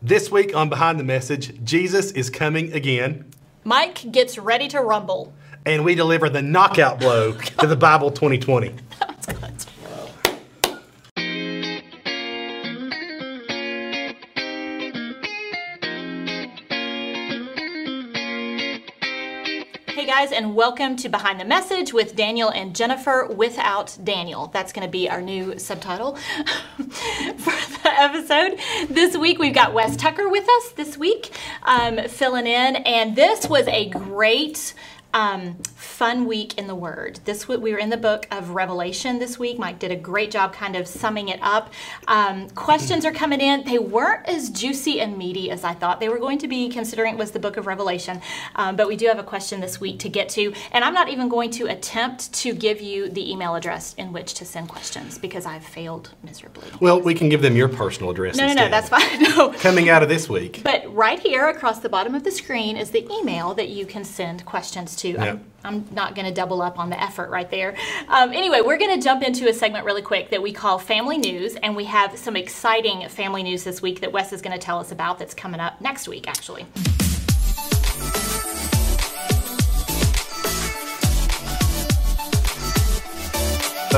This week on Behind the Message, Jesus is coming again, Mike gets ready to rumble. and we deliver the knockout blow to the Bible 2020. Guys, and welcome to Behind the Message with Daniel and Jennifer without Daniel. That's going to be our new subtitle for the episode. This week we've got Wes Tucker with us this week, um, filling in, and this was a great. Um, fun week in the Word. This week we were in the book of Revelation this week. Mike did a great job, kind of summing it up. Um, questions are coming in. They weren't as juicy and meaty as I thought they were going to be, considering it was the book of Revelation. Um, but we do have a question this week to get to, and I'm not even going to attempt to give you the email address in which to send questions because I've failed miserably. Well, we can give them your personal address No, no, no, that's fine. No. Coming out of this week. But right here across the bottom of the screen is the email that you can send questions to. I'm, I'm not going to double up on the effort right there. Um, anyway, we're going to jump into a segment really quick that we call Family News, and we have some exciting family news this week that Wes is going to tell us about that's coming up next week, actually.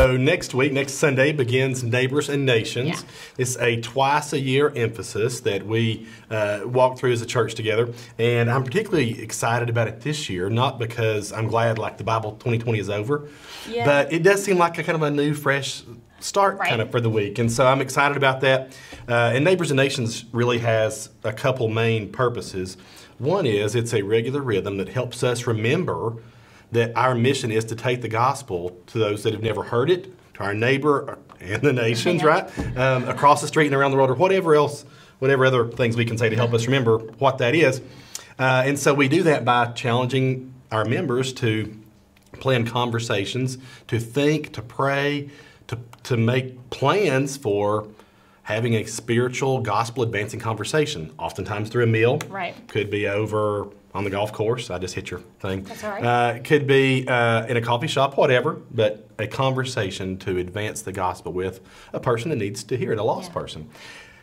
So next week, next Sunday, begins Neighbors and Nations. Yeah. It's a twice a year emphasis that we uh, walk through as a church together. And I'm particularly excited about it this year, not because I'm glad like the Bible 2020 is over, Yeah. but it does seem like a kind of a new, fresh start Right. kind of for the week. And so I'm excited about that. Uh, and Neighbors and Nations really has a couple main purposes. One is it's a regular rhythm that helps us remember that our mission is to take the gospel to those that have never heard it, to our neighbor and the nations, right? Um, across the street and around the world, or whatever else, whatever other things we can say to help us remember what that is. Uh, and so we do that by challenging our members to plan conversations, to think, to pray, to, to make plans for having a spiritual, gospel advancing conversation, oftentimes through a meal. Right. Could be over on the golf course. I just hit your thing. That's all right. Uh, could be uh, in a coffee shop, whatever, but a conversation to advance the gospel with a person that needs to hear it, a lost Yeah. person.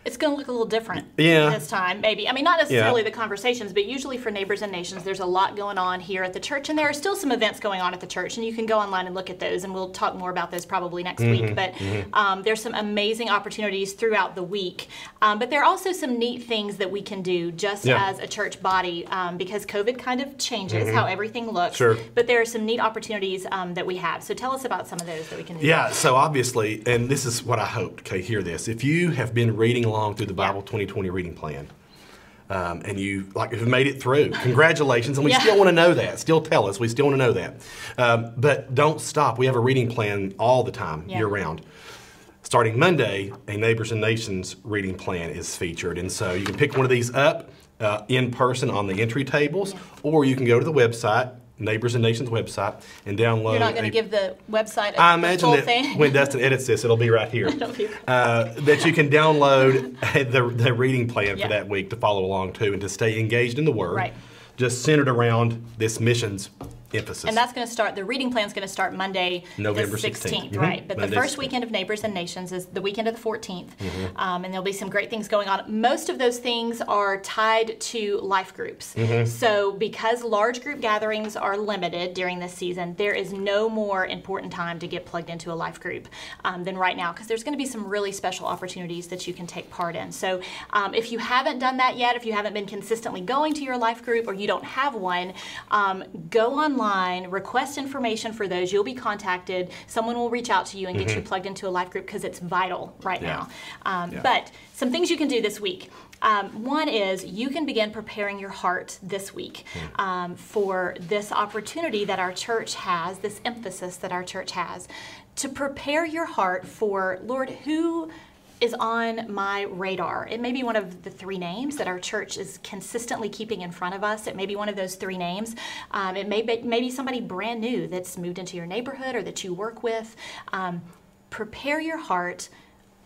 It's going to look a little different Yeah. this time, maybe. I mean, not necessarily Yeah. the conversations, but usually for Neighbors and Nations, there's a lot going on here at the church, and there are still some events going on at the church, and you can go online and look at those, and we'll talk more about those probably next Mm-hmm. week. But um, there's some amazing opportunities throughout the week. Um, but there are also some neat things that we can do just Yeah. as a church body um, because COVID kind of changes how everything looks. Mm-hmm. Sure. But there are some neat opportunities um, that we have. So tell us about some of those that we can do. Yeah, so obviously, and this is what I hoped. okay, hear this. If you have been reading along through the Bible 2020 reading plan, um, and you like have made it through, congratulations, and we Yeah. still want to know that. Still tell us, we still want to know that. Um, but don't stop. We have a reading plan all the time, Yeah. year round. Starting Monday, a Neighbors and Nations reading plan is featured. And so you can pick one of these up uh, in person on the entry tables, or you can go to the website, Neighbors and Nations website, and download. You're not going to give the website a I imagine that thing? when Dustin edits this, it'll be right here. Be- Uh, that you can download the, the reading plan Yeah. for that week to follow along too and to stay engaged in the Word. Right. Just centered around this missions emphasis. And that's going to start, the reading plan is going to start Monday, November the 16th. 16th, Mhm. right? But Monday the first 16th. weekend of Neighbors and Nations is the weekend of the 14th. Mm-hmm. Um, and there'll be some great things going on. Most of those things are tied to life groups. Mm-hmm. So, because large group gatherings are limited during this season, there is no more important time to get plugged into a life group um, than right now because there's going to be some really special opportunities that you can take part in. So, um, if you haven't done that yet, if you haven't been consistently going to your life group or you don't have one, um, go online, request information for those. You'll be contacted. Someone will reach out to you and get you plugged into a life group because it's vital right Mm-hmm. Yeah. now. Um, Yeah. But some things you can do this week. Um, one is you can begin preparing your heart this week Hmm. um, for this opportunity that our church has, this emphasis that our church has, to prepare your heart for, Lord, who is on my radar. It may be one of the three names that our church is consistently keeping in front of us. It may be one of those three names. Um, it may be maybe somebody brand new that's moved into your neighborhood or that you work with. Um, prepare your heart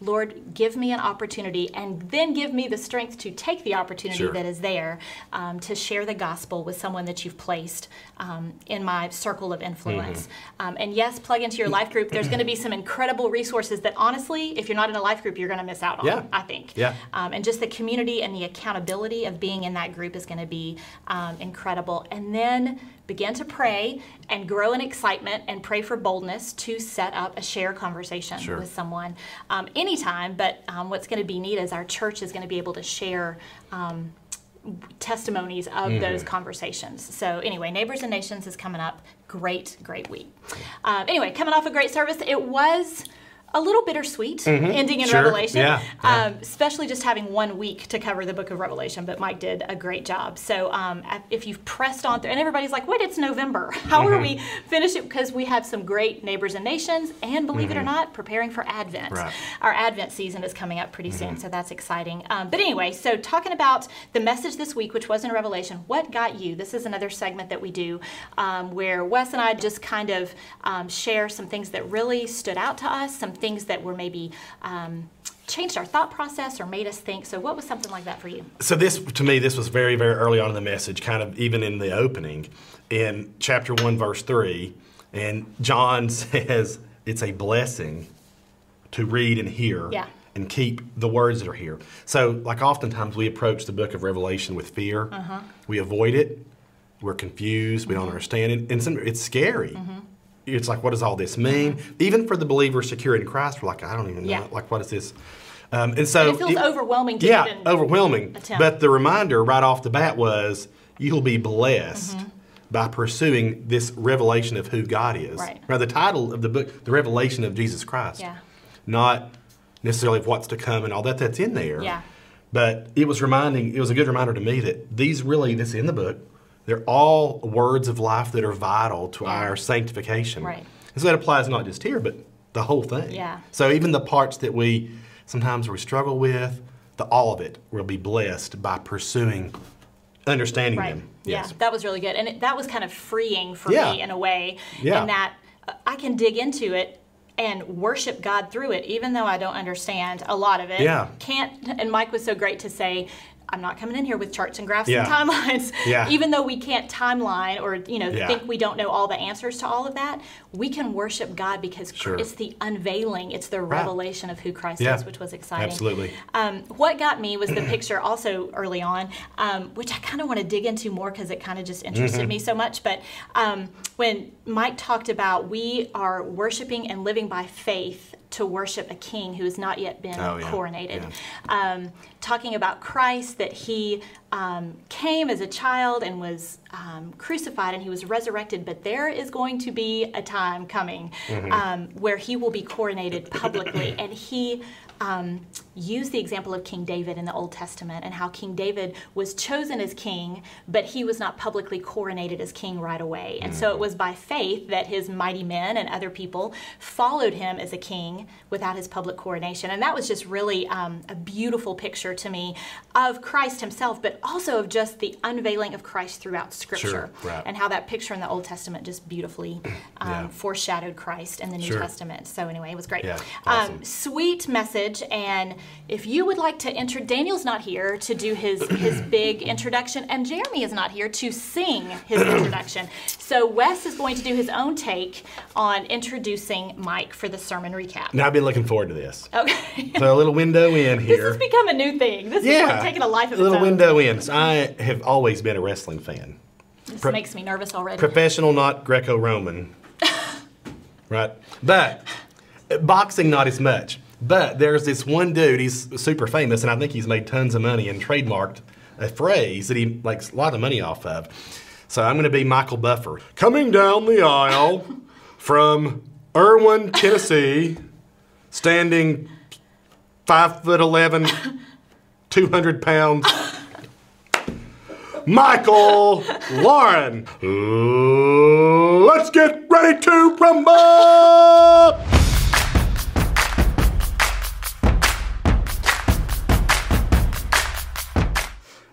Lord, give me an opportunity and then give me the strength to take the opportunity Sure. that is there um, to share the gospel with someone that you've placed um, in my circle of influence. Mm-hmm. Um, and yes, plug into your life group. There's going to be some incredible resources that honestly, if you're not in a life group, you're going to miss out on, Yeah. I think. Yeah. Um, and just the community and the accountability of being in that group is going to be um, incredible. And then begin to pray and grow in excitement and pray for boldness to set up a share conversation Sure. with someone um, anytime. But um, what's going to be neat is our church is going to be able to share. Um, testimonies of Mm-hmm. those conversations. So anyway, Neighbors and Nations is coming up. Great, great week. Um, anyway, coming off a great service, it was a little bittersweet ending in Mm-hmm. Sure. Revelation. Yeah. Yeah. Um, especially just having one week to cover the book of Revelation, but Mike did a great job. So um, if you've pressed on through, and everybody's like, wait, it's November. How are we Mm-hmm. finishing? Because we have some great neighbors and nations, and believe it or not, preparing for Advent. Mm-hmm. Right. Mm-hmm. Our Advent season is coming up pretty soon, so that's exciting. Um, but anyway, so talking about the message this week, which was in Revelation, what got you? This is another segment that we do um, where Wes and I just kind of um, share some things that really stood out to us, some things that were maybe um, changed our thought process or made us think. So, what was something like that for you? So this, to me, this was very, very early on in the message, kind of even in the opening, in chapter one, verse three, and John says it's a blessing to read and hear Yeah. and keep the words that are here. So, like oftentimes we approach the book of Revelation with fear. Uh-huh. We avoid it. We're confused. We don't understand it, and some, it's scary. Mm-hmm. It's like, what does all this mean? Even for the believer secure in Christ, we're like, I don't even know. Yeah. Like, what is this? Um, and so it feels it- overwhelming to yeah, overwhelming. attempt. But the reminder right off the bat was you'll be blessed Mm-hmm. by pursuing this revelation of who God is. Right. Now, the title of the book, The Revelation of Jesus Christ. Yeah. Not necessarily of what's to come and all that that's in there. Yeah. But it was reminding, it was a good reminder to me that these really, this in the book, they're all words of life that are vital to Yeah. our sanctification. Right. And so that applies not just here, but the whole thing. Yeah. So even the parts that we sometimes we struggle with, the all of it will be blessed by pursuing understanding Right. them. Yeah, that was really good, and it, that was kind of freeing for Yeah. me in a way, Yeah. in that uh, I can dig into it and worship God through it, even though I don't understand a lot of it. Yeah. Can't. And Mike was so great to say. I'm not coming in here with charts and graphs Yeah. and timelines. Yeah. Even though we can't timeline or you know Yeah. think we don't know all the answers to all of that, we can worship God because Sure. it's the unveiling, it's the revelation of who Christ is, which was exciting. Absolutely. Um, what got me was the picture also early on, um, which I kind of want to dig into more because it kind of just interested Mm-hmm. me so much. But um, when Mike talked about we are worshiping and living by faith to worship a king who has not yet been Oh, yeah. coronated, um, talking about Christ, that he um, came as a child and was um, crucified and he was resurrected, but there is going to be a time coming Mm-hmm. um, where he will be coronated publicly. and he um, used the example of King David in the Old Testament and how King David was chosen as king, but he was not publicly coronated as king right away. And so it was by faith that his mighty men and other people followed him as a king without his public coronation. And that was just really um, a beautiful picture to me of Christ himself, but also of just the unveiling of Christ throughout Scripture right. and how that picture in the Old Testament just beautifully um, Yeah. foreshadowed Christ in the New Sure. Testament. So anyway, it was great. Yeah, um, sweet message. And if you would like to enter, Daniel's not here to do his his big introduction, and Jeremy is not here to sing his introduction. So Wes is going to do his own take on introducing Mike for the sermon recap. Now I've been looking forward to this. Okay. So a little window in here. this has become a new thing. This is yeah, like taking a life of a little its own. window in. So I have always been a wrestling fan. This Pro- makes me nervous already. Professional, not Greco-Roman. right? But boxing, not as much. But there's this one dude, he's super famous, and I think he's made tons of money and trademarked a phrase that he makes a lot of money off of. So I'm going to be Michael Buffer. Coming down the aisle from Erwin, Tennessee, standing five foot 11, 200 pounds. Michael Lauren. Let's get ready to rumble!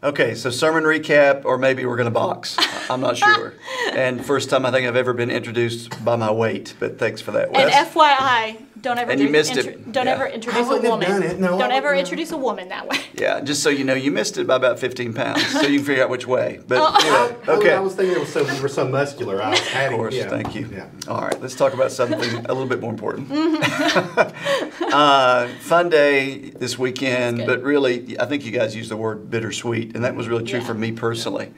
Okay, so sermon recap, or maybe we're going to box. I'm not sure. And first time I think I've ever been introduced by my weight, but thanks for that, And Wes. FYI, Don't ever And you missed intro- it. Don't Yeah. ever introduce a wouldn't have woman. done it. No, Don't ever wouldn't introduce a woman that way. Yeah, just so you know, you missed it by about 15 pounds, so you can figure out which way. But Oh. anyway, okay. I was thinking it was so you were so muscular. I was Of course, yeah. thank you. Yeah. All right, let's talk about something a little bit more important. uh, fun day this weekend, but really, I think you guys used the word bittersweet, and that was really true Yeah. for me personally.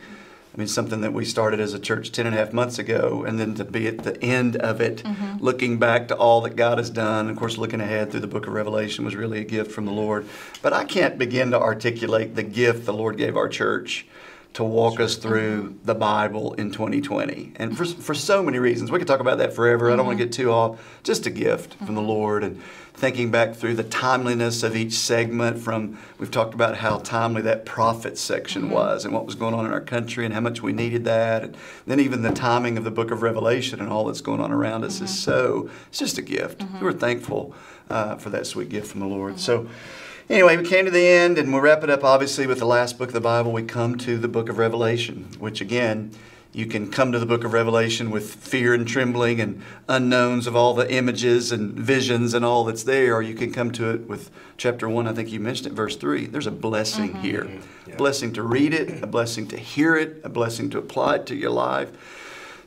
I mean, something that we started as a church 10 and a half months ago, and then to be at the end of it, Mm-hmm. looking back to all that God has done, and of course, looking ahead through the book of Revelation was really a gift from the Lord. But I can't begin to articulate the gift the Lord gave our church to walk us through mm-hmm. the Bible in 2020. And for, for so many reasons. We could talk about that forever. I don't want to mm-hmm. get too off. Just a gift from the mm-hmm. Lord and thinking back through the timeliness of each segment from we've talked about how timely that prophet section was and what was going on in our country and how much we needed that. And then even the timing of the book of Revelation and all that's going on around us is so it's just a gift. We're thankful uh, for that sweet gift from the Lord. So Anyway, we came to the end, and we'll wrap it up obviously with the last book of the Bible. We come to the book of Revelation, which again, you can come to the book of Revelation with fear and trembling and unknowns of all the images and visions and all that's there, or you can come to it with chapter 1, I think you mentioned it, verse 3. There's a blessing mm-hmm. here. Yeah. A blessing to read it, a blessing to hear it, a blessing to apply it to your life.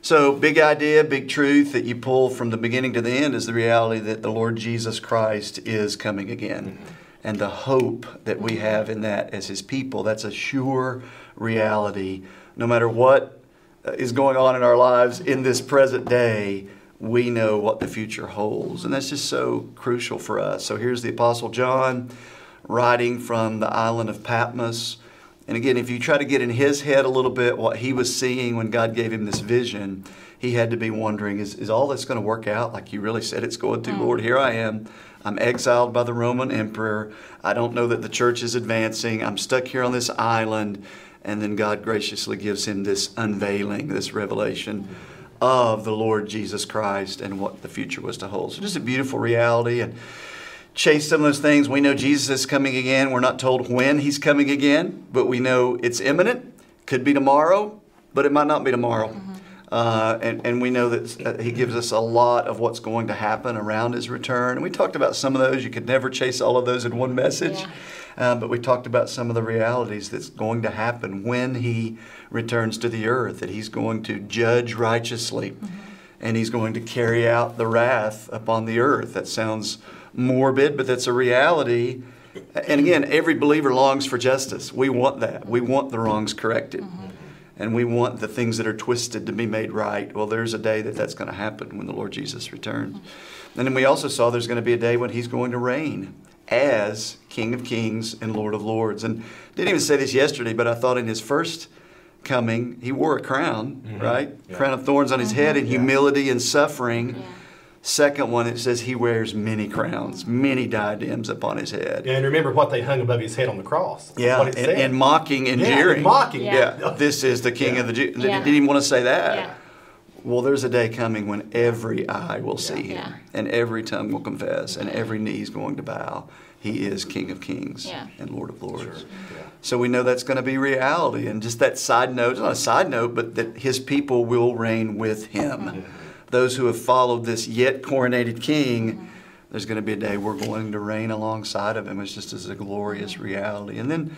So, big idea, big truth that you pull from the beginning to the end is the reality that the Lord Jesus Christ is coming again. Mm-hmm. And the hope that we have in that as His people, that's a sure reality. No matter what uh, going on in our lives in this present day, we know what the future holds. And that's just so crucial for us. So, here's the Apostle John writing from the island of Patmos. And again, if you try to get in his head a little bit what he was seeing when God gave him this vision, he had to be wondering, is, is all this going to work out like you really said it's going to? Lord, here I am. I'm exiled by the Roman emperor. I don't know that the church is advancing. I'm stuck here on this island. And then God graciously gives him this unveiling, this revelation of the Lord Jesus Christ and what the future was to hold. So just a beautiful reality. And chase some of those things. We know Jesus is coming again. We're not told when he's coming again, but we know it's imminent. Could be tomorrow, but it might not be tomorrow. Uh, and, and we know that he gives us a lot of what's going to happen around his return. And we talked about some of those. You could never chase all of those in one message. Yeah. Uh, but we talked about some of the realities that's going to happen when he returns to the earth, that he's going to judge righteously and he's going to carry out the wrath upon the earth. That sounds morbid, but that's a reality. And again, every believer longs for justice. We want that. We want the wrongs corrected. And we want the things that are twisted to be made right. Well, there's a day that that's going to happen when the Lord Jesus returns. Mm-hmm. And then we also saw there's going to be a day when he's going to reign as King of Kings and Lord of Lords. And didn't even say this yesterday, but I thought in his first coming, he wore a crown, mm-hmm. right? Yeah. Crown of thorns on his head mm-hmm. in Yeah. humility and suffering. Yeah. Second one, it says he wears many crowns, many diadems upon his head. Yeah, and remember what they hung above his head on the cross. Yeah, what it and, said. and mocking and yeah, jeering. and mocking. Yeah. Yeah, this is the King Yeah. of the Jews. They Yeah. didn't even want to say that. Yeah. Well, there's a day coming when every eye will see him, Yeah. and every tongue will confess, and every knee is going to bow. He is King of Kings Yeah. and Lord of Lords. Sure. Yeah. So we know that's going to be reality. And just that side note, it's not a side note, but that his people will reign with him. Those who have followed this yet coronated king, mm-hmm. there's going to be a day we're going to reign alongside of him. It's just as a glorious mm-hmm. reality. And then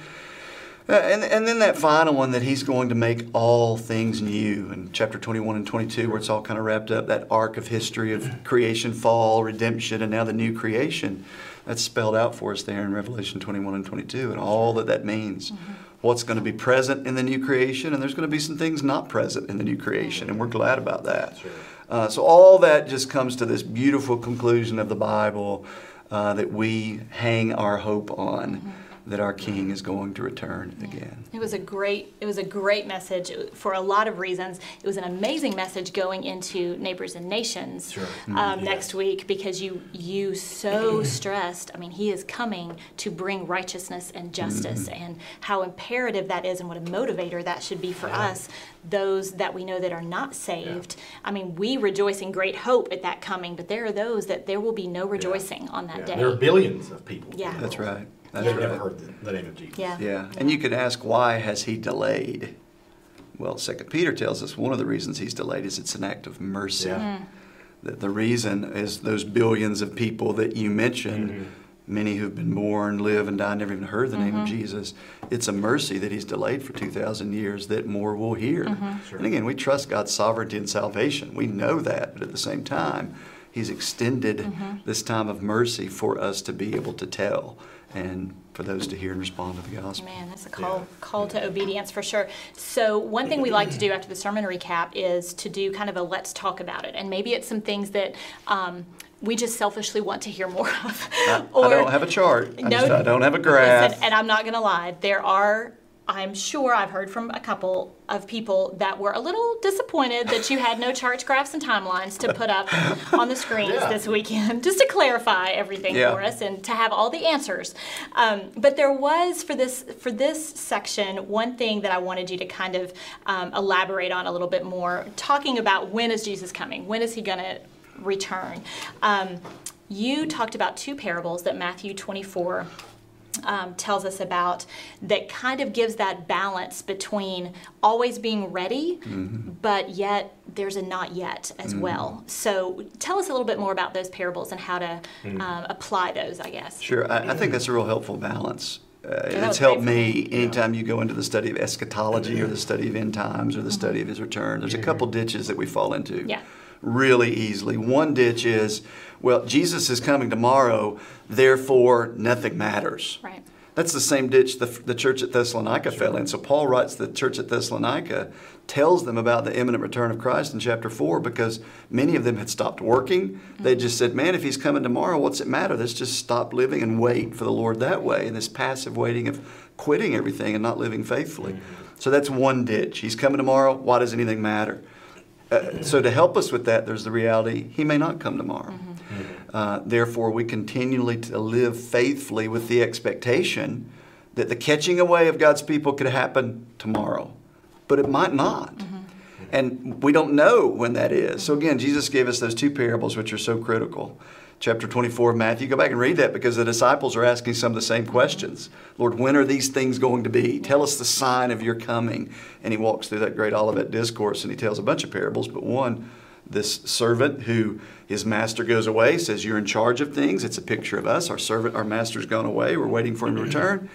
uh, and, and then that final one that he's going to make all things new in chapter 21 and 22 where it's all kind of wrapped up that arc of history of creation fall redemption and now the new creation that's spelled out for us there in revelation 21 and 22 and all that that means mm-hmm. what's going to be present in the new creation and there's going to be some things not present in the new creation and we're glad about that Sure. Uh, so all that just comes to this beautiful conclusion of the bible uh, that we hang our hope on that our king is going to return again It was a great. It was a great message for a lot of reasons. It was an amazing message going into Neighbors and Nations Sure. um, Mm, next week because you you so stressed. I mean, he is coming to bring righteousness and justice, Mm-hmm. and how imperative that is, and what a motivator that should be for us, those that we know that are not saved. I mean, we rejoice in great hope at that coming, but there are those that there will be no rejoicing on that Yeah. day. There are billions of people. Yeah. That's right. That's That right. never heard the, the name of Jesus. Yeah. Yeah. And you could ask, why has he delayed? Well, Second Peter tells us one of the reasons he's delayed is it's an act of mercy. Yeah. Mm-hmm. that the reason is those billions of people that you mentioned, mm-hmm. many who've been born, live, and die, never even heard the name of mm-hmm. Jesus. It's a mercy that He's delayed for 2,000 years that more will hear. And again, we trust God's sovereignty and salvation. We know that, but at the same time, He's extended this time of mercy for us to be able to tell and for those to hear and respond to the gospel. Man, that's a call call to obedience for sure. So one thing we like to do after the sermon recap is to do kind of a let's talk about it, and maybe it's some things that. Um, we just selfishly want to hear more of. I, I don't have a chart. I, just, I don't have a graph. Listen, and I'm not going to lie. There are, I'm sure I've heard from a couple of people that were a little disappointed that you had no charts, graphs, and timelines to put up on the screens Yeah. this weekend, just to clarify everything Yeah. for us and to have all the answers. Um, but there was for this for this section one thing that I wanted you to kind of um, elaborate on a little bit more, talking about when is Jesus coming? When is he going to return? Um, you talked about two parables that Matthew 24 um, tells us about that kind of gives that balance between always being ready, but yet there's a not yet as well. So tell us a little bit more about those parables and how to um, apply those, I guess. Sure, I, I think that's a real helpful balance. Uh, it's helped me anytime you go into the study of eschatology or the study of end times or the study of his return. There's a couple ditches that we fall into Yeah. Really easily. One ditch is, well, Jesus is coming tomorrow, therefore nothing matters. Right. That's the same ditch the, the church at Thessalonica fell in. So Paul writes the church at Thessalonica, tells them about the imminent return of Christ in chapter 4 because many of them had stopped working. They mm-hmm. just said, man, if he's coming tomorrow, what's it matter? Let's just stop living and wait for the Lord that way. And this passive waiting of quitting everything and not living faithfully. Mm-hmm. So that's one ditch. He's coming tomorrow. Why does anything matter? Uh, so to help us with that, there's the reality he may not come tomorrow. Uh, therefore, we continually to live faithfully with the expectation that the catching away of God's people could happen tomorrow, but it might not. And we don't know when that is. So again, Jesus gave us those two parables, which are so critical. Chapter 24 of Matthew, go back and read that because the disciples are asking some of the same questions. Lord, when are these things going to be? Tell us the sign of your coming. And he walks through that great Olivet discourse and he tells a bunch of parables, but one, this servant who his master goes away says, You're in charge of things. It's a picture of us. Our servant, our master's gone away. We're waiting for him to return.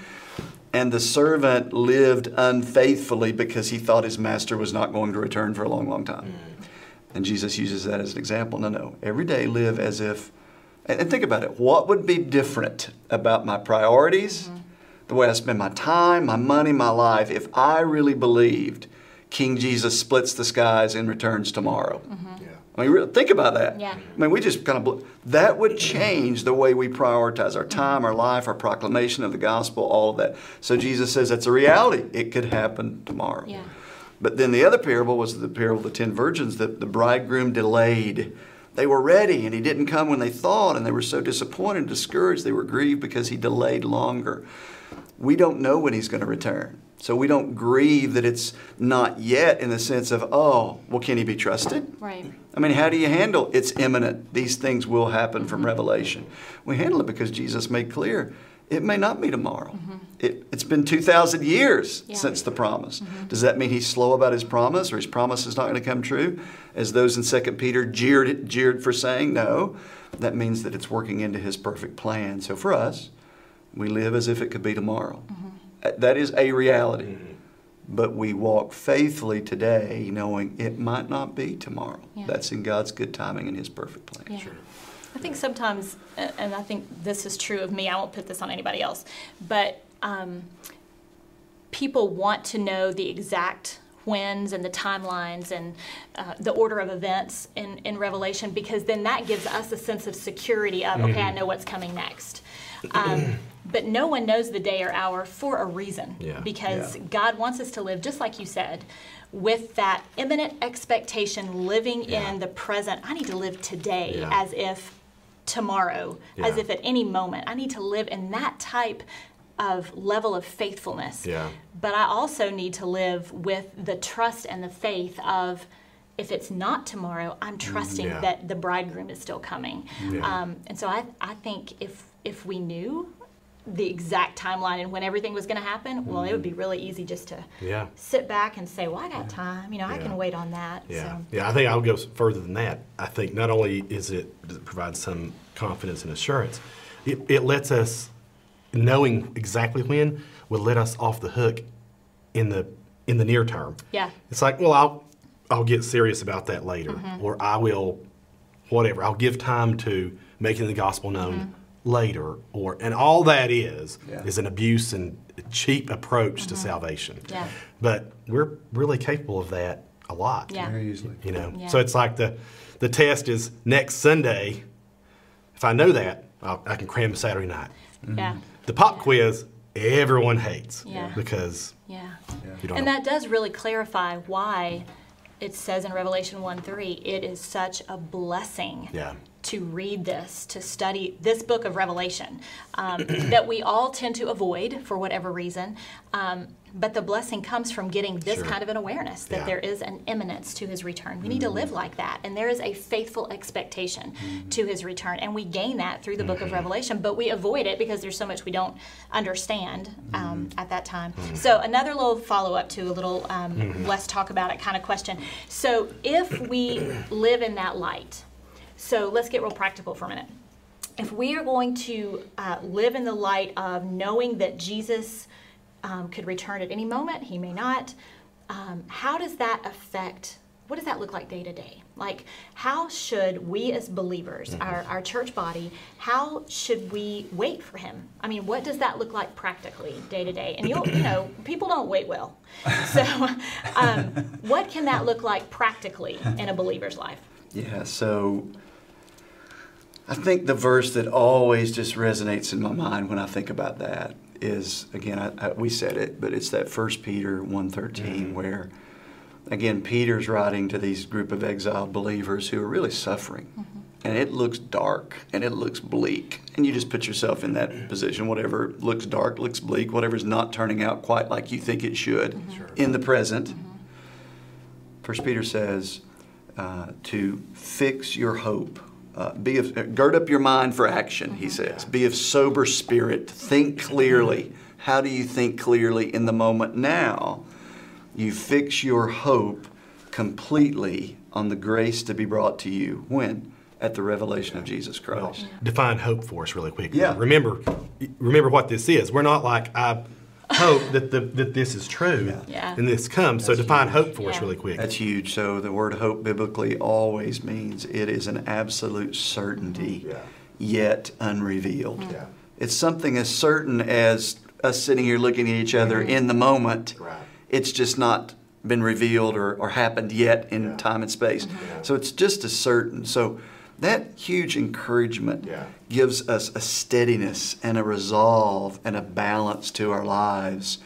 And the servant lived unfaithfully because he thought his master was not going to return for a long, long time. Mm. And Jesus uses that as an example. No, no. Every day live as if, and and think about it. What would be different about my priorities, mm-hmm. the way I spend my time, my money, my life, if I really believed King Jesus splits the skies and returns tomorrow? Mm-hmm. Yeah. I mean, think about that. Yeah. I mean, we just kind of that would change the way we prioritize our time, our life, our proclamation of the gospel, all of that. So Jesus says that's a reality. It could happen tomorrow. Yeah. But then the other parable was the parable of the ten virgins that the bridegroom delayed. They were ready and he didn't come when they thought, and they were so disappointed and discouraged. They were grieved because he delayed longer. We don't know when he's going to return. So we don't grieve that it's not yet in the sense of, oh, well, can he be trusted? Right. I mean, how do you handle it's imminent? These things will happen from mm-hmm. Revelation. We handle it because Jesus made clear it may not be tomorrow. Mm-hmm. It, it's been 2,000 years Yeah. since the promise. Mm-hmm. Does that mean he's slow about his promise or his promise is not going to come true? As those in 2 Peter jeered, jeered for saying, no. That means that it's working into his perfect plan. So for us, we live as if it could be tomorrow. Uh, That is a reality. But we walk faithfully today knowing it might not be tomorrow. Yeah. That's in God's good timing and His perfect plan. Yeah. I think sometimes, and I think this is true of me, I won't put this on anybody else, but um, people want to know the exact whens and the timelines and uh, the order of events in, in Revelation because then that gives us a sense of security of, okay, I know what's coming next. Um, but no one knows the day or hour for a reason Yeah. because Yeah. God wants us to live, just like you said, with that imminent expectation, living Yeah. in the present. I need to live today as if tomorrow, as if at any moment. I need to live in that type of level of faithfulness. Yeah. But I also need to live with the trust and the faith of if it's not tomorrow, I'm trusting Mm, yeah. that the bridegroom is still coming. Yeah. Um, and so I, I think if if we knew the exact timeline and when everything was going to happen, well, it would be really easy just to Yeah. sit back and say, "Well, I got time. You know, I Yeah. can wait on that." Yeah, So, yeah. I think I'll go further than that. I think not only is it does it provide some confidence and assurance, it, it lets us knowing exactly when will let us off the hook in the in the near term. yeah, It's like, well, I'll I'll get serious about that later, Mm-hmm. or I will, whatever. I'll give time to making the gospel known Mm-hmm. Later, or and all that is Yeah. is an abuse and cheap approach to salvation. Mm-hmm. Yeah. But we're really capable of that a lot. Yeah. Very easily. You know, Yeah. so it's like the the test is next Sunday. If I know that, I'll, I can cram a Saturday night. yeah, The pop quiz, everyone hates Yeah. because yeah. you don't. And know. that does really clarify why it says in Revelation 1 3, it is such a blessing Yeah. To read this, to study this book of Revelation um, that we all tend to avoid for whatever reason. Um, but the blessing comes from getting this Sure. kind of an awareness that Yeah. there is an imminence to his return. We need to live like that. And there is a faithful expectation to his return. And we gain that through the book of Revelation, but we avoid it because there's so much we don't understand um, at that time. So, another little follow up to a little um, let's talk about it kind of question. So, if we live in that light, so let's get real practical for a minute. If we are going to uh, live in the light of knowing that Jesus um, could return at any moment, he may not, um, how does that affect? What does that look like day to day? Like, how should we as believers, our, our church body, how should we wait for him? I mean, what does that look like practically day to day? And you'll, you know, people don't wait well. So, um, what can that look like practically in a believer's life? Yeah, so I think the verse that always just resonates in my mind when I think about that is again I, I, we said it, but it's that First Peter one mm-hmm. where again Peter's writing to these group of exiled believers who are really suffering, mm-hmm. and it looks dark and it looks bleak, and you just put yourself in that position. Whatever looks dark, looks bleak, whatever's not turning out quite like you think it should mm-hmm. in the present. First Peter says uh, to fix your hope. Uh, be of, uh, gird up your mind for action, he says. Be of sober spirit. Think clearly. How do you think clearly in the moment now? You fix your hope completely on the grace to be brought to you. When? At the revelation of Jesus Christ. define hope for us really quick. Yeah. Remember, remember what this is. We're not like I hope that the, that this is true Yeah. and this comes. so define hope for us really quick. That's huge. So the word hope biblically always means it is an absolute certainty, Yeah. yet unrevealed. Yeah. It's something as certain as us sitting here looking at each other mm-hmm. in the moment. Right. It's just not been revealed or, or happened yet in Yeah. time and space. Yeah. So it's just as certain. So that huge encouragement Yeah. gives us a steadiness and a resolve and a balance to our lives.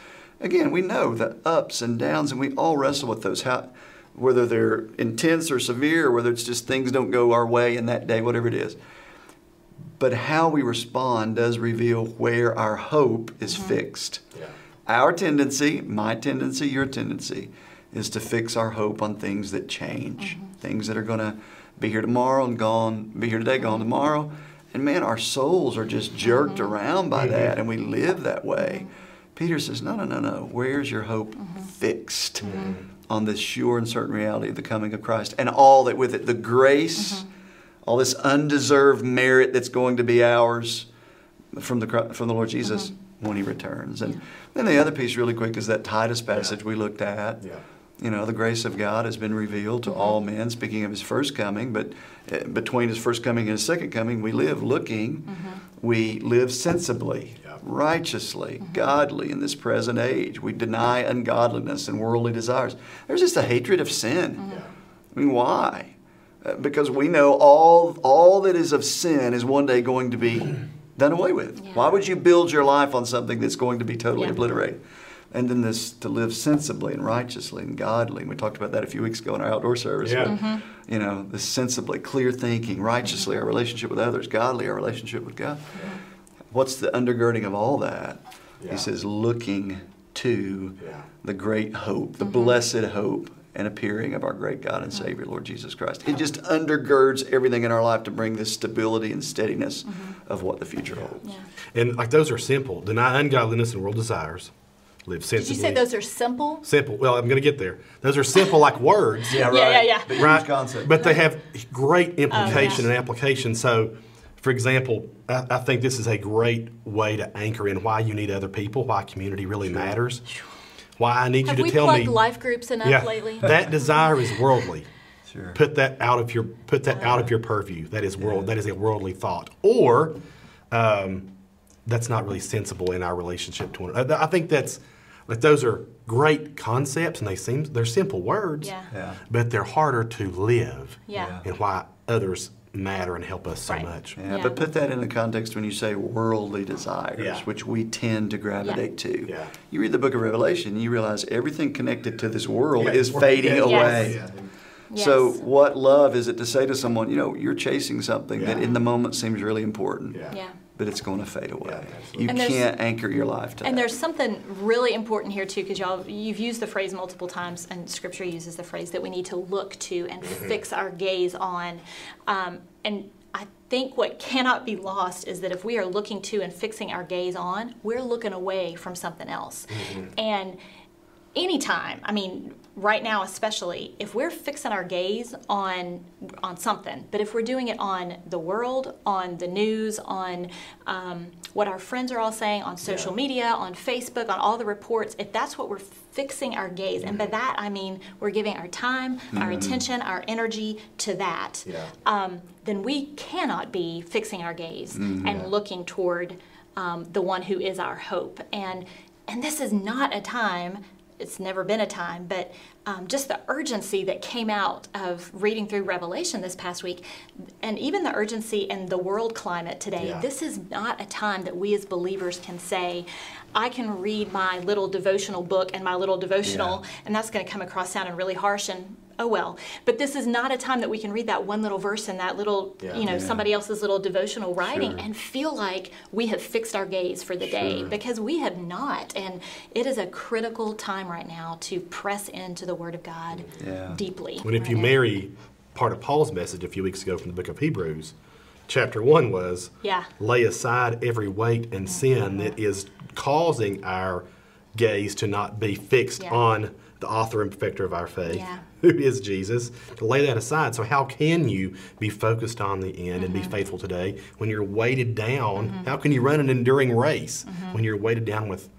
Again, we know the ups and downs, and we all wrestle with those. How, whether they're intense or severe, whether it's just things don't go our way in that day, whatever it is. But how we respond does reveal where our hope is mm-hmm. fixed. Yeah. Our tendency, my tendency, your tendency, is to fix our hope on things that change, mm-hmm. things that are going to be here tomorrow and gone, be here today, gone tomorrow. And man, our souls are just jerked mm-hmm. around by mm-hmm. that, and we live that way. Peter says, No, no, no, no. Where's your hope mm-hmm. fixed on this sure and certain reality of the coming of Christ and all that with it? The grace, all this undeserved merit that's going to be ours from the from the Lord Jesus when He returns. And then the other piece, really quick, is that Titus passage we looked at. Yeah. You know, the grace of God has been revealed to all men. Speaking of His first coming, but uh, between His first coming and His second coming, we live looking. We live sensibly, Yeah. righteously, godly in this present age. We deny ungodliness and worldly desires. There's just a hatred of sin. Yeah. I mean, why? Uh, because we know all all that is of sin is one day going to be done away with. Yeah. Why would you build your life on something that's going to be totally Yeah. obliterated? And then this to live sensibly and righteously and godly. And we talked about that a few weeks ago in our outdoor service. Yeah. but, Mm-hmm. You know, this sensibly, clear thinking, righteously, our relationship with others, godly, our relationship with God. What's the undergirding of all that? Yeah. He says, looking to Yeah. the great hope, Mm-hmm. the blessed hope. and appearing of our great God and Savior, Lord Jesus Christ. It just undergirds everything in our life to bring this stability and steadiness of what the future holds. Yeah. And like those are simple. Deny ungodliness and world desires. Live Did you say those are simple? simple? Well, I'm going to get there. Those are simple like words. Yeah, Yeah, yeah, yeah. But right? concept. But they have great implication Oh, yeah. and application. So, for example, I, I think this is a great way to anchor in why you need other people, why community really matters, why I need Have you to tell plugged me. life groups enough yeah, lately? that desire is worldly. Sure. Put that out of your put that out of your purview. That is world. That is a worldly thought. Or um, that's not really sensible in our relationship to one another. I think that's like those are great concepts and they seem they're simple words, Yeah. Yeah. but they're harder to live. Yeah. And why others matter and help us so Right. much. Yeah, Yeah. but put that in the context when you say worldly desires, Yeah. which we tend to gravitate to. Yeah. You read the book of Revelation, you realize everything connected to this world Yeah, is fading yes. away. Yes. So, Yes. what love is it to say to someone, you know, you're chasing something that in the moment seems really important, Yeah. Yeah. but it's going to fade away. Yeah, you And can't anchor your life to that. And that. there's something really important here too, because y'all you've used the phrase multiple times, and Scripture uses the phrase that we need to look to and fix our gaze on. Um, and I think what cannot be lost is that if we are looking to and fixing our gaze on, we're looking away from something else. And anytime i mean right now especially if we're fixing our gaze on on something but if we're doing it on the world on the news on um, what our friends are all saying on social Yeah. media on facebook on all the reports if that's what we're fixing our gaze and by that i mean we're giving our time our attention our energy to that Yeah. um, then we cannot be fixing our gaze and looking toward um, the one who is our hope. And and this is not a time. It's never been a time, but um, just the urgency that came out of reading through Revelation this past week, and even the urgency in the world climate today. Yeah. This is not a time that we as believers can say, I can read my little devotional book and my little devotional, Yeah. and that's going to come across sounding really harsh and oh well. But this is not a time that we can read that one little verse in that little, Yeah. you know, Yeah. somebody else's little devotional writing Sure. and feel like we have fixed our gaze for the day because we have not. And it is a critical time right now to press into the Word of God Yeah. deeply. When if right you now. marry part of Paul's message a few weeks ago from the book of Hebrews, chapter one was Yeah. lay aside every weight and sin that is causing our gaze to not be fixed Yeah. on the author and perfecter of our faith, Yeah. who is Jesus. To lay that aside. So how can you be focused on the end and be Mm-hmm. faithful today when you're weighted down? How can you run an enduring race Mm-hmm. when you're weighted down with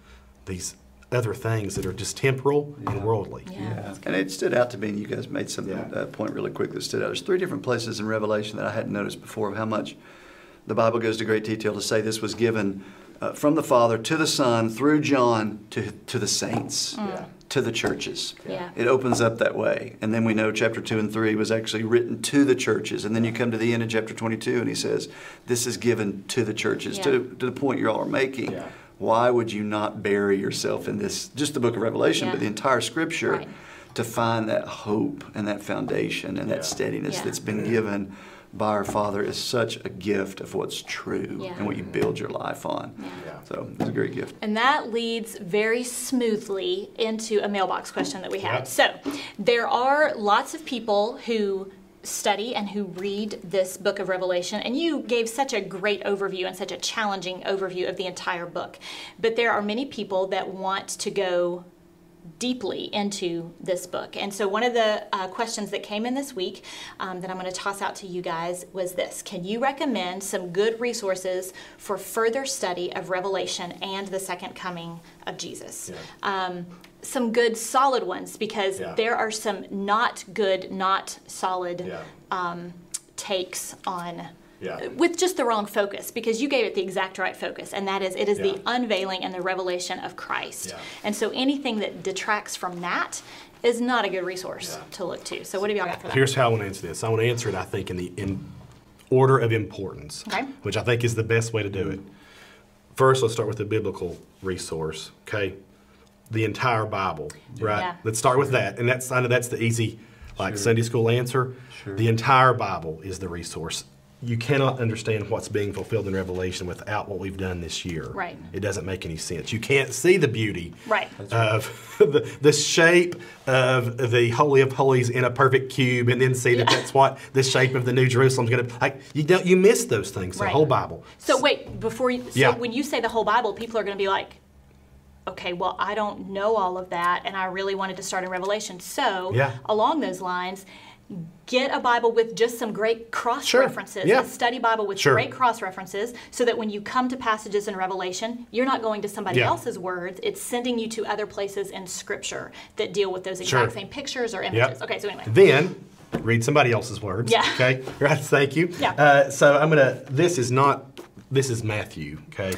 these other things that are just temporal and worldly? Yeah. Yeah, and it stood out to me, and you guys made some Yeah. uh, point really quick that stood out. There's three different places in Revelation that I hadn't noticed before of how much the Bible goes to great detail to say this was given uh, from the Father to the Son through John to, to the saints, to the churches. Yeah. It opens up that way. And then we know chapter 2 and 3 was actually written to the churches. And then you come to the end of chapter 22 and he says, This is given to the churches, Yeah. to, to the point you all are making. Yeah. Why would you not bury yourself in this, just the book of Revelation, Yeah. but the entire scripture? Right. to find that hope and that foundation and Yeah. that steadiness Yeah. that's been given by our Father is such a gift of what's true Yeah. and what you build your life on. Yeah. So it's a great gift. And that leads very smoothly into a mailbox question that we have. Yep. So, there are lots of people who study and who read this book of Revelation, and you gave such a great overview and such a challenging overview of the entire book. But there are many people that want to go deeply into this book. And so, one of the uh, questions that came in this week um, that I'm going to toss out to you guys was this Can you recommend some good resources for further study of Revelation and the second coming of Jesus? Um, some good solid ones because Yeah. there are some not good, not solid Yeah. um, takes on Yeah. with just the wrong focus because you gave it the exact right focus and that is it is Yeah. the unveiling and the revelation of christ Yeah. and so anything that detracts from that is not a good resource Yeah. to look to so what have y'all got for that Here's how I want to answer this. I want to answer it, I think, in the in order of importance, Okay. which I think is the best way to do it. First, let's start with the biblical resource. Okay, the entire Bible, right? Yeah. Let's start with that, and that's I know that's the easy, like Sure. Sunday school answer. Sure. The entire Bible is the resource. You cannot understand what's being fulfilled in Revelation without what we've done this year. Right. It doesn't make any sense. You can't see the beauty Right. of the, the shape of the Holy of Holies in a perfect cube and then see that that's what the shape of the New Jerusalem's going to like you don't you miss those things the whole Bible. So wait, before you, so Yeah. when you say the whole Bible, people are going to be like, okay, well, I don't know all of that, and I really wanted to start in Revelation. So Yeah. along those lines, get a Bible with just some great cross Sure. references, Yeah. a study Bible with Sure. great cross references, so that when you come to passages in Revelation, you're not going to somebody Yeah. else's words. It's sending you to other places in Scripture that deal with those Sure. exact same pictures or images. Yep. Okay, so anyway. Then read somebody else's words. Yeah. Okay. Right. Thank you. Yeah. Uh, so I'm gonna. This is not. This is Matthew. Okay.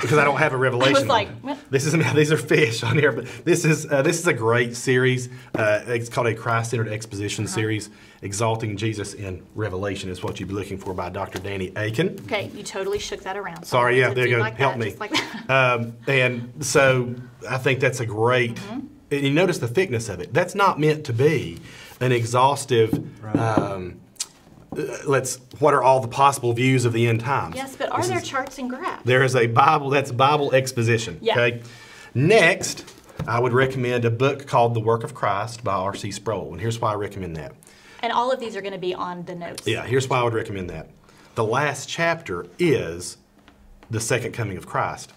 because I don't have a revelation. like, on it. what? This is these are fish on here, but this is uh, this is a great series. Uh, it's called a Christ-centered exposition Uh-huh. series. Exalting Jesus in Revelation is what you'd be looking for by Dr. Danny Akin. Okay, you totally shook that around. So Sorry, yeah, wanted to there you go. like Help that, me. like. Um, and so I think that's a great. Mm-hmm. And you notice the thickness of it. That's not meant to be an exhaustive. Um, uh, let's. What are all the possible views of the end times? Yes, but are This there is- charts and graphs? there is a Bible. That's Bible exposition. Yeah. Okay. Next, I would recommend a book called The Work of Christ by R.C. Sproul, and here's why I recommend that. And all of these are going to be on the notes. Yeah, here's why I would recommend that. The last chapter is the second coming of Christ.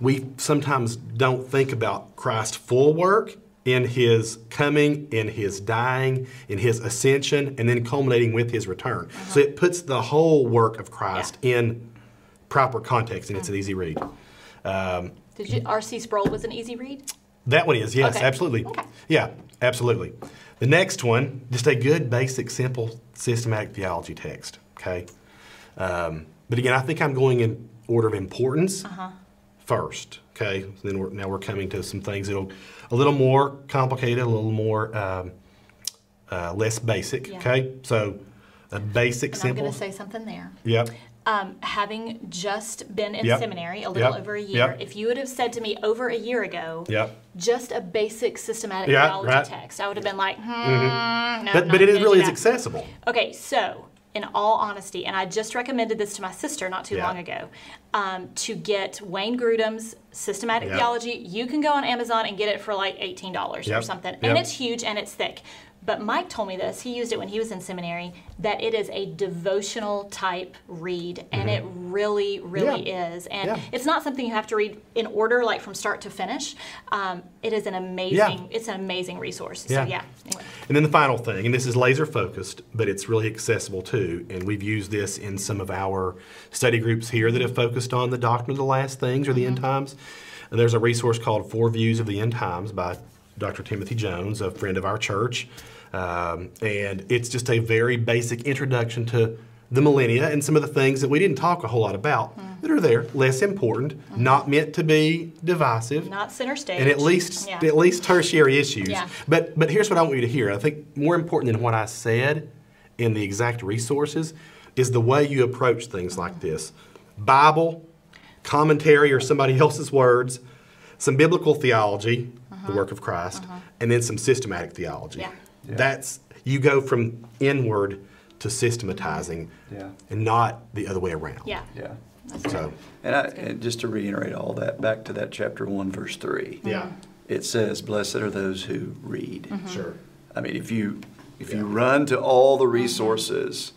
We sometimes don't think about Christ's full work in his coming, in his dying, in his ascension, and then culminating with his return. So it puts the whole work of Christ in proper context, and it's an easy read. Um, Did you R.C. Sproul was an easy read? that one is, yes, Okay. absolutely. Okay. Yeah, absolutely. The next one, just a good, basic, simple, systematic theology text. Okay. Um, but again, I think I'm going in order of importance Uh-huh. First. Okay. Then we're, now we're coming to some things that'll a little more complicated, a little more um, uh, less basic. Yeah. Okay. So a basic, And I'm going to say something there. Yep. Um, having just been in Yep. seminary a little Yep. over a year, Yep. if you would have said to me over a year ago, just a basic systematic theology right. text, I would have been like, hmm, no, But but it is really is accessible. Okay, so in all honesty, and I just recommended this to my sister not too Yeah. long ago, um, to get Wayne Grudem's Systematic Yeah. Theology. You can go on Amazon and get it for like eighteen dollars or Yep. something, Yep. and it's huge and it's thick. But Mike told me this. He used it when he was in seminary. That it is a devotional type read, and it really, really Mm-hmm. Yeah. is. And Yeah. it's not something you have to read in order, like from start to finish. Um, it is an amazing. Yeah. It's an amazing resource. Yeah. So yeah. Anyway. And then the final thing, and this is laser focused, but it's really accessible too. And we've used this in some of our study groups here that have focused on the doctrine of the last things or the end times. And there's a resource called Four Views of the End Times by Dr. Timothy Jones, a friend of our church. Um, and it's just a very basic introduction to the millennia and some of the things that we didn't talk a whole lot about mm. that are there, less important, mm. not meant to be divisive Not center stage. and at least Yeah. at least tertiary issues. Yeah. But but here's what I want you to hear. I think more important than what I said in the exact resources is the way you approach things like mm. this. Bible, commentary or somebody else's words, some biblical theology, the work of Christ, and then some systematic theology. Yeah. Yeah. That's you go from inward to systematizing Yeah. and not the other way around. Yeah. Yeah. So And, I, and just to reiterate all that, back to that chapter 1, verse 3. yeah. It says, Blessed are those who read. Mm-hmm. Sure. I mean, if you if you run to all the resources,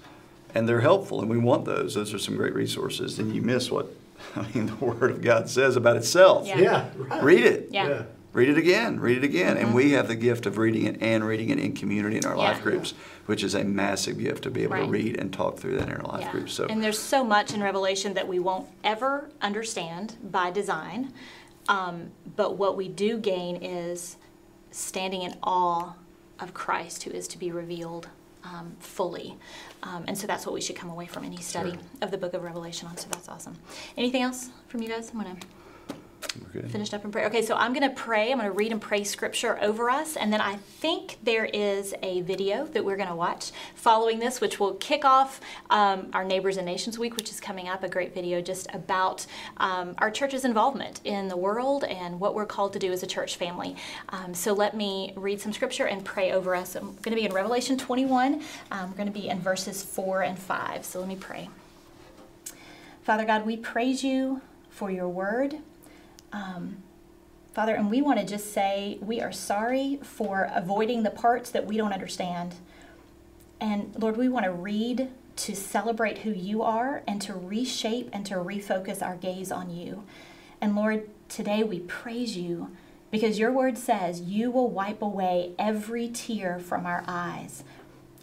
and they're helpful, and we want those. Those are some great resources. Then you miss what I mean. The Word of God says about itself. Yeah. Yeah. right. Read it. Yeah. Yeah. Read it again. Read it again. And we have the gift of reading it and reading it in community in our life groups, which is a massive gift to be able to read and talk through that in our life Yeah. groups. So And there's so much in Revelation that we won't ever understand by design. Um, but what we do gain is standing in awe of Christ who is to be revealed um, fully. Um, and so that's what we should come away from any study Sure. of the book of Revelation on. So that's awesome. Anything else from you guys? I'm going to. Finished up in prayer. Okay, so I'm going to pray. I'm going to read and pray scripture over us. And then I think there is a video that we're going to watch following this, which will kick off um, our Neighbors and Nations Week, which is coming up. A great video just about um, our church's involvement in the world and what we're called to do as a church family. Um, so let me read some scripture and pray over us. I'm going to be in Revelation 21. Um, we're going to be in verses 4 and 5. So let me pray. Father God, we praise you for your word. Um, Father, and we want to just say we are sorry for avoiding the parts that we don't understand. And Lord, we want to read to celebrate who you are and to reshape and to refocus our gaze on you. And Lord, today we praise you because your word says you will wipe away every tear from our eyes.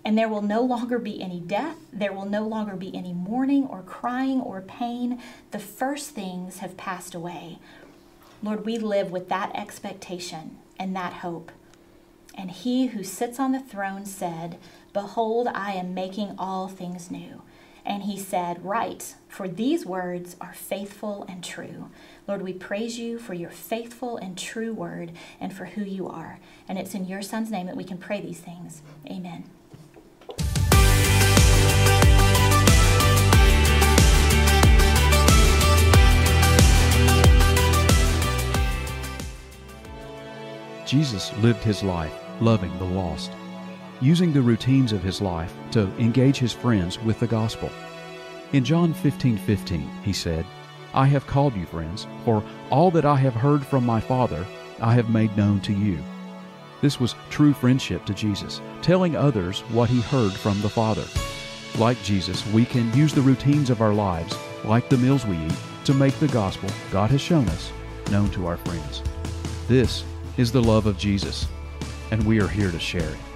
And there will no longer be any death. There will no longer be any mourning or crying or pain. The first things have passed away. Lord, we live with that expectation and that hope. And he who sits on the throne said, Behold, I am making all things new. And he said, Write, for these words are faithful and true. Lord, we praise you for your faithful and true word and for who you are. And it's in your son's name that we can pray these things. Amen. Jesus lived his life loving the lost, using the routines of his life to engage his friends with the gospel. In John 15 15, he said, I have called you friends, for all that I have heard from my Father I have made known to you. This was true friendship to Jesus, telling others what he heard from the Father. Like Jesus, we can use the routines of our lives, like the meals we eat, to make the gospel God has shown us known to our friends. This is the love of Jesus, and we are here to share it.